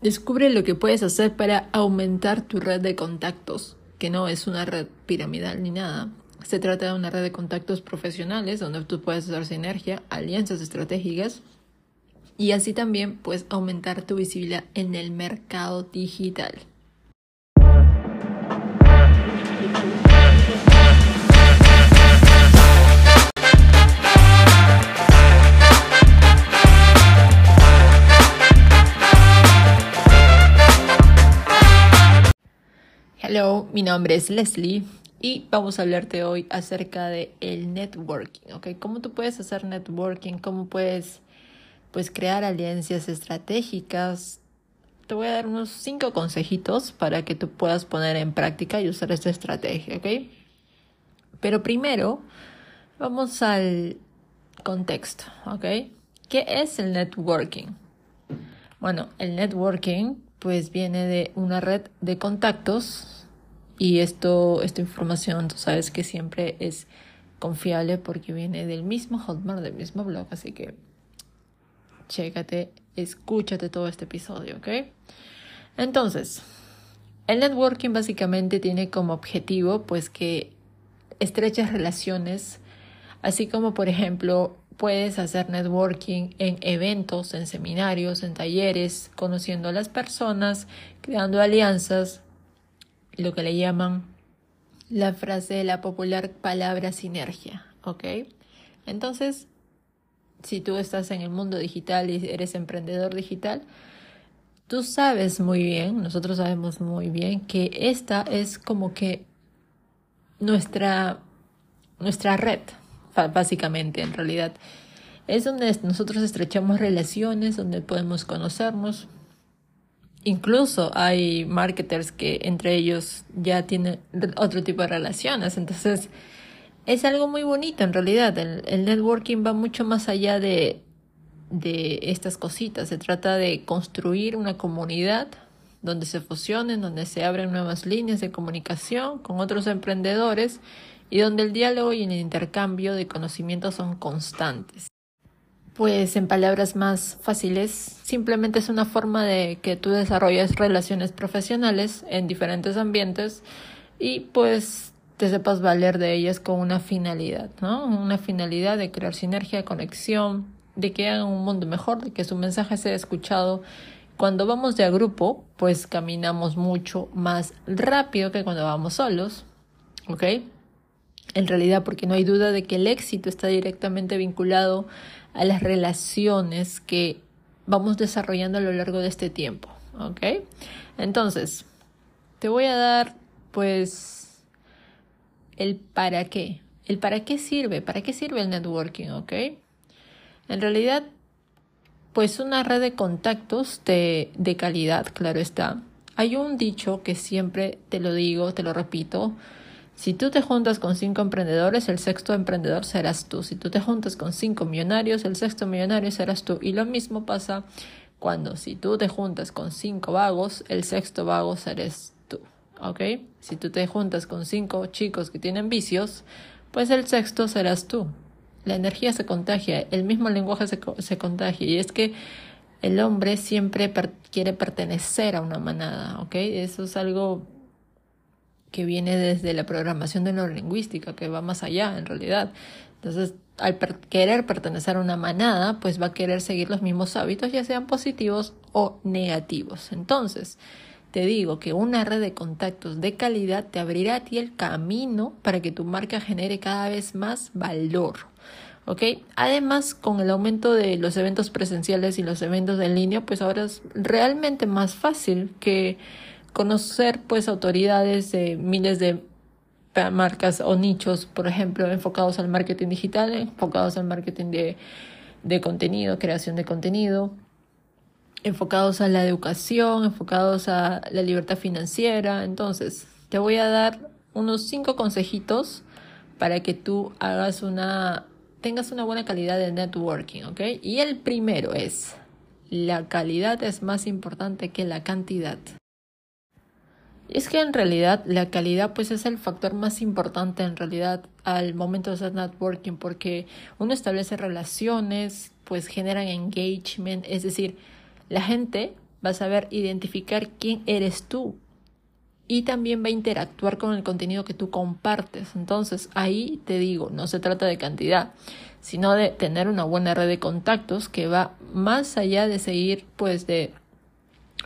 Descubre lo que puedes hacer para aumentar tu red de contactos, que no es una red piramidal ni nada. Se trata de una red de contactos profesionales donde tú puedes hacer sinergia, alianzas estratégicas y así también puedes aumentar tu visibilidad en el mercado digital. Mi nombre es Leslie y vamos a hablarte hoy acerca de el networking, ¿ok? Cómo tú puedes hacer networking, cómo puedes pues crear alianzas estratégicas. Te voy a dar unos cinco consejitos para que tú puedas poner en práctica y usar esta estrategia, ¿ok? Pero primero vamos al contexto, ¿ok? ¿Qué es el networking? Bueno, el networking pues viene de una red de contactos y esto, esta información tú sabes que siempre es confiable porque viene del mismo Hotmart, del mismo blog, así que chécate, escúchate todo este episodio, ¿ok? Entonces, el networking básicamente tiene como objetivo pues que estrechas relaciones, así como por ejemplo puedes hacer networking en eventos, en seminarios, en talleres, conociendo a las personas, creando alianzas, lo que le llaman la frase de la popular palabra sinergia, ¿ok? Entonces, si tú estás en el mundo digital y eres emprendedor digital, tú sabes muy bien, nosotros sabemos muy bien que esta es como que nuestra, nuestra red, básicamente, en realidad. Es donde nosotros estrechamos relaciones, donde podemos conocernos. Incluso hay marketers que entre ellos ya tienen otro tipo de relaciones. Entonces, es algo muy bonito en realidad. El, networking va mucho más allá de, de estas cositas. Se trata de construir una comunidad donde se fusionen, donde se abren nuevas líneas de comunicación con otros emprendedores y donde el diálogo y el intercambio de conocimientos son constantes. Pues en palabras más fáciles, simplemente es una forma de que tú desarrolles relaciones profesionales en diferentes ambientes y pues te sepas valer de ellas con una finalidad, ¿no? Una finalidad de crear sinergia, conexión, de que hagan un mundo mejor, de que su mensaje sea escuchado. Cuando vamos de a grupo, pues caminamos mucho más rápido que cuando vamos solos, ¿ok? En realidad, porque no hay duda de que el éxito está directamente vinculado a las relaciones que vamos desarrollando a lo largo de este tiempo, ¿ok? Entonces, te voy a dar, pues, el para qué. El para qué sirve, para qué sirve el networking, ¿ok? En realidad, pues una red de contactos de, de calidad, claro está. Hay un dicho que siempre te lo digo, te lo repito, si tú te juntas con cinco emprendedores, el sexto emprendedor serás tú. Si tú te juntas con cinco millonarios, el sexto millonario serás tú. Y lo mismo pasa cuando si tú te juntas con cinco vagos, el sexto vago serás tú. ¿Ok? Si tú te juntas con cinco chicos que tienen vicios, pues el sexto serás tú. La energía se contagia, el mismo lenguaje se, se contagia. Y es que el hombre siempre quiere pertenecer a una manada. ¿Ok? Eso es algo que viene desde la programación de neurolingüística, que va más allá en realidad. Entonces, al querer pertenecer a una manada, pues va a querer seguir los mismos hábitos, ya sean positivos o negativos. Entonces, te digo que una red de contactos de calidad te abrirá a ti el camino para que tu marca genere cada vez más valor. ¿Ok? Además, con el aumento de los eventos presenciales y los eventos en línea, pues ahora es realmente más fácil que conocer pues autoridades de miles de marcas o nichos, por ejemplo, enfocados al marketing digital, enfocados al marketing de, de contenido, creación de contenido, enfocados a la educación, enfocados a la libertad financiera. Entonces, te voy a dar unos cinco consejitos para que tú hagas una, tengas una buena calidad de networking, ¿ok? Y el primero es, la calidad es más importante que la cantidad. Es que en realidad la calidad pues es el factor más importante en realidad al momento de hacer networking porque uno establece relaciones, pues generan engagement, es decir, la gente va a saber identificar quién eres tú y también va a interactuar con el contenido que tú compartes. Entonces, ahí te digo, no se trata de cantidad, sino de tener una buena red de contactos que va más allá de seguir, pues de,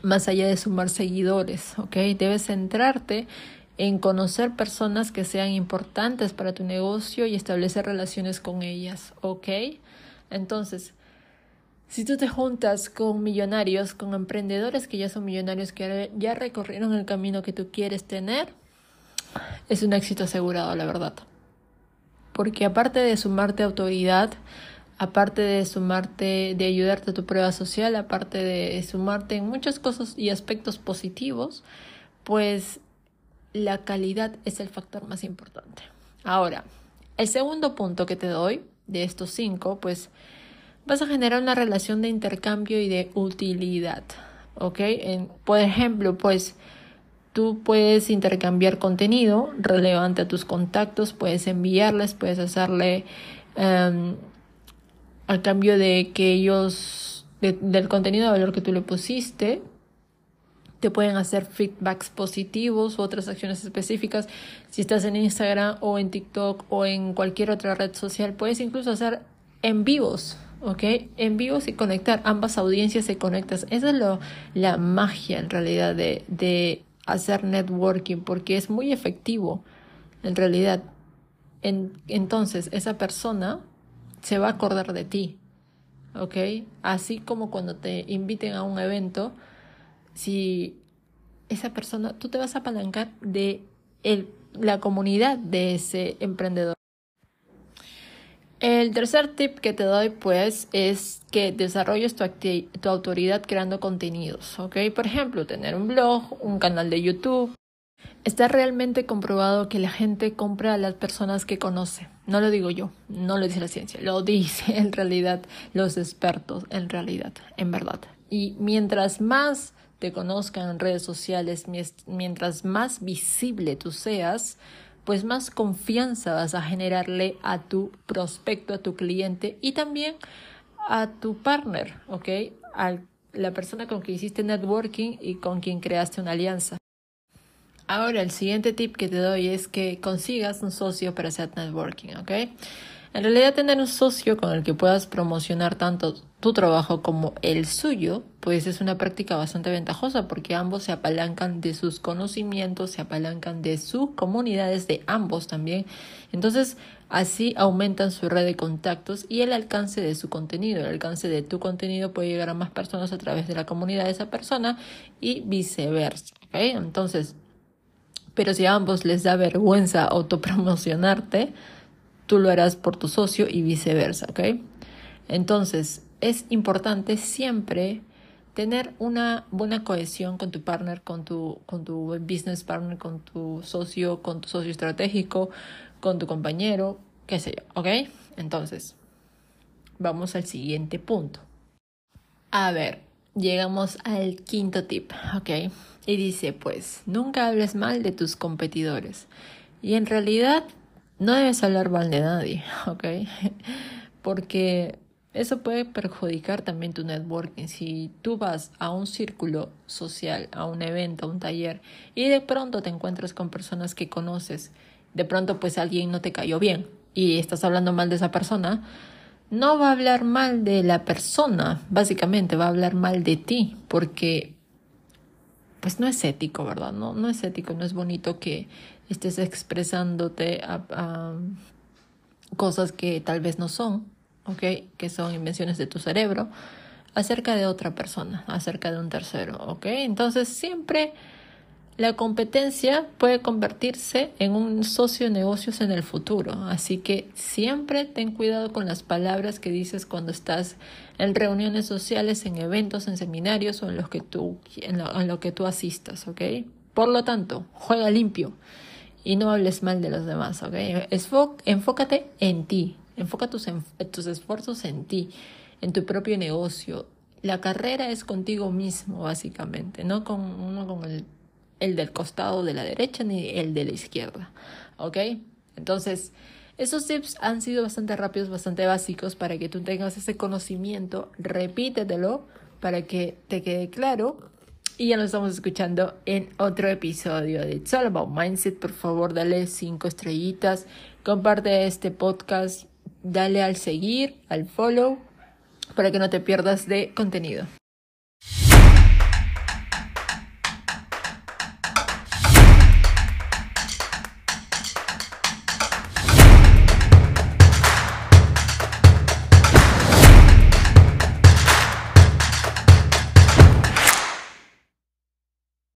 más allá de sumar seguidores, ¿ok? Debes centrarte en conocer personas que sean importantes para tu negocio y establecer relaciones con ellas, ¿ok? Entonces, si tú te juntas con millonarios, con emprendedores que ya son millonarios, que ya recorrieron el camino que tú quieres tener, es un éxito asegurado, la verdad. Porque aparte de sumarte autoridad, aparte de sumarte, de ayudarte a tu prueba social, aparte de sumarte en muchas cosas y aspectos positivos, pues la calidad es el factor más importante. Ahora, el segundo punto que te doy de estos cinco, pues vas a generar una relación de intercambio y de utilidad. ¿Ok? por ejemplo, pues tú puedes intercambiar contenido relevante a tus contactos, puedes enviarles, puedes hacerle um, al cambio de que ellos, del contenido de valor que tú le pusiste, te pueden hacer feedbacks positivos u otras acciones específicas. Si estás en Instagram o en TikTok o en cualquier otra red social, puedes incluso hacer en vivos ¿ok? En vivo y conectar, ambas audiencias se conectan. Esa es lo, la magia en realidad de, de hacer networking, porque es muy efectivo, en realidad. En, entonces, esa persona se va a acordar de ti, ¿ok? Así como cuando te inviten a un evento, si esa persona, tú te vas a apalancar de el, la comunidad de ese emprendedor. El tercer tip que te doy pues es que desarrolles tu, tu, autoridad creando contenidos, ¿ok? Por ejemplo, tener un blog, un canal de YouTube. Está realmente comprobado que la gente compra a las personas que conoce. No lo digo yo, no lo dice la ciencia, lo dice en realidad los expertos, en realidad, en verdad. Y mientras más te conozcan en redes sociales, mientras más visible tú seas, pues más confianza vas a generarle a tu prospecto, a tu cliente y también a tu partner, ¿ok? A la persona con quien hiciste networking y con quien creaste una alianza. Ahora, el siguiente tip que te doy es que consigas un socio para hacer networking, ¿ok? En realidad, tener un socio con el que puedas promocionar tanto tu trabajo como el suyo, pues es una práctica bastante ventajosa porque ambos se apalancan de sus conocimientos, se apalancan de sus comunidades, de ambos también. Entonces, así aumentan su red de contactos y el alcance de su contenido. El alcance de tu contenido puede llegar a más personas a través de la comunidad de esa persona y viceversa. ¿okay? Entonces, pero si a ambos les da vergüenza autopromocionarte, tú lo harás por tu socio y viceversa, ¿ok? Entonces, es importante siempre tener una buena cohesión con tu partner, con tu, con tu business partner, con tu socio, con tu socio estratégico, con tu compañero, qué sé yo, ¿ok? Entonces, vamos al siguiente punto. A ver, llegamos al quinto tip, ¿ok? Y dice, pues, nunca hables mal de tus competidores. Y en realidad no debes hablar mal de nadie, ¿ok? Porque eso puede perjudicar también tu networking. Si tú vas a un círculo social, a un evento, a un taller, y de pronto te encuentras con personas que conoces, de pronto pues alguien no te cayó bien y estás hablando mal de esa persona, no va a hablar mal de la persona, básicamente va a hablar mal de ti, porque pues no es ético, ¿verdad? No, no es ético, no es bonito que estés expresándote a, cosas que tal vez no son, ¿ok? Que son invenciones de tu cerebro, acerca de otra persona, acerca de un tercero, ¿ok? Entonces siempre la competencia puede convertirse en un socio de negocios en el futuro, así que siempre ten cuidado con las palabras que dices cuando estás en reuniones sociales, en eventos, en seminarios o en los que tú, en lo, que tú asistas, ¿ok? Por lo tanto, juega limpio y no hables mal de los demás, ¿ok? enfócate en ti, enfoca tus, tus esfuerzos en ti, en tu propio negocio. La carrera es contigo mismo, básicamente, no con uno con el, el del costado de la derecha ni el de la izquierda, ¿ok? Entonces, esos tips han sido bastante rápidos, bastante básicos para que tú tengas ese conocimiento, repítetelo para que te quede claro. Y ya nos estamos escuchando en otro episodio de It's All About Mindset. Por favor, dale cinco estrellitas, comparte este podcast, dale al seguir, al follow, para que no te pierdas de contenido.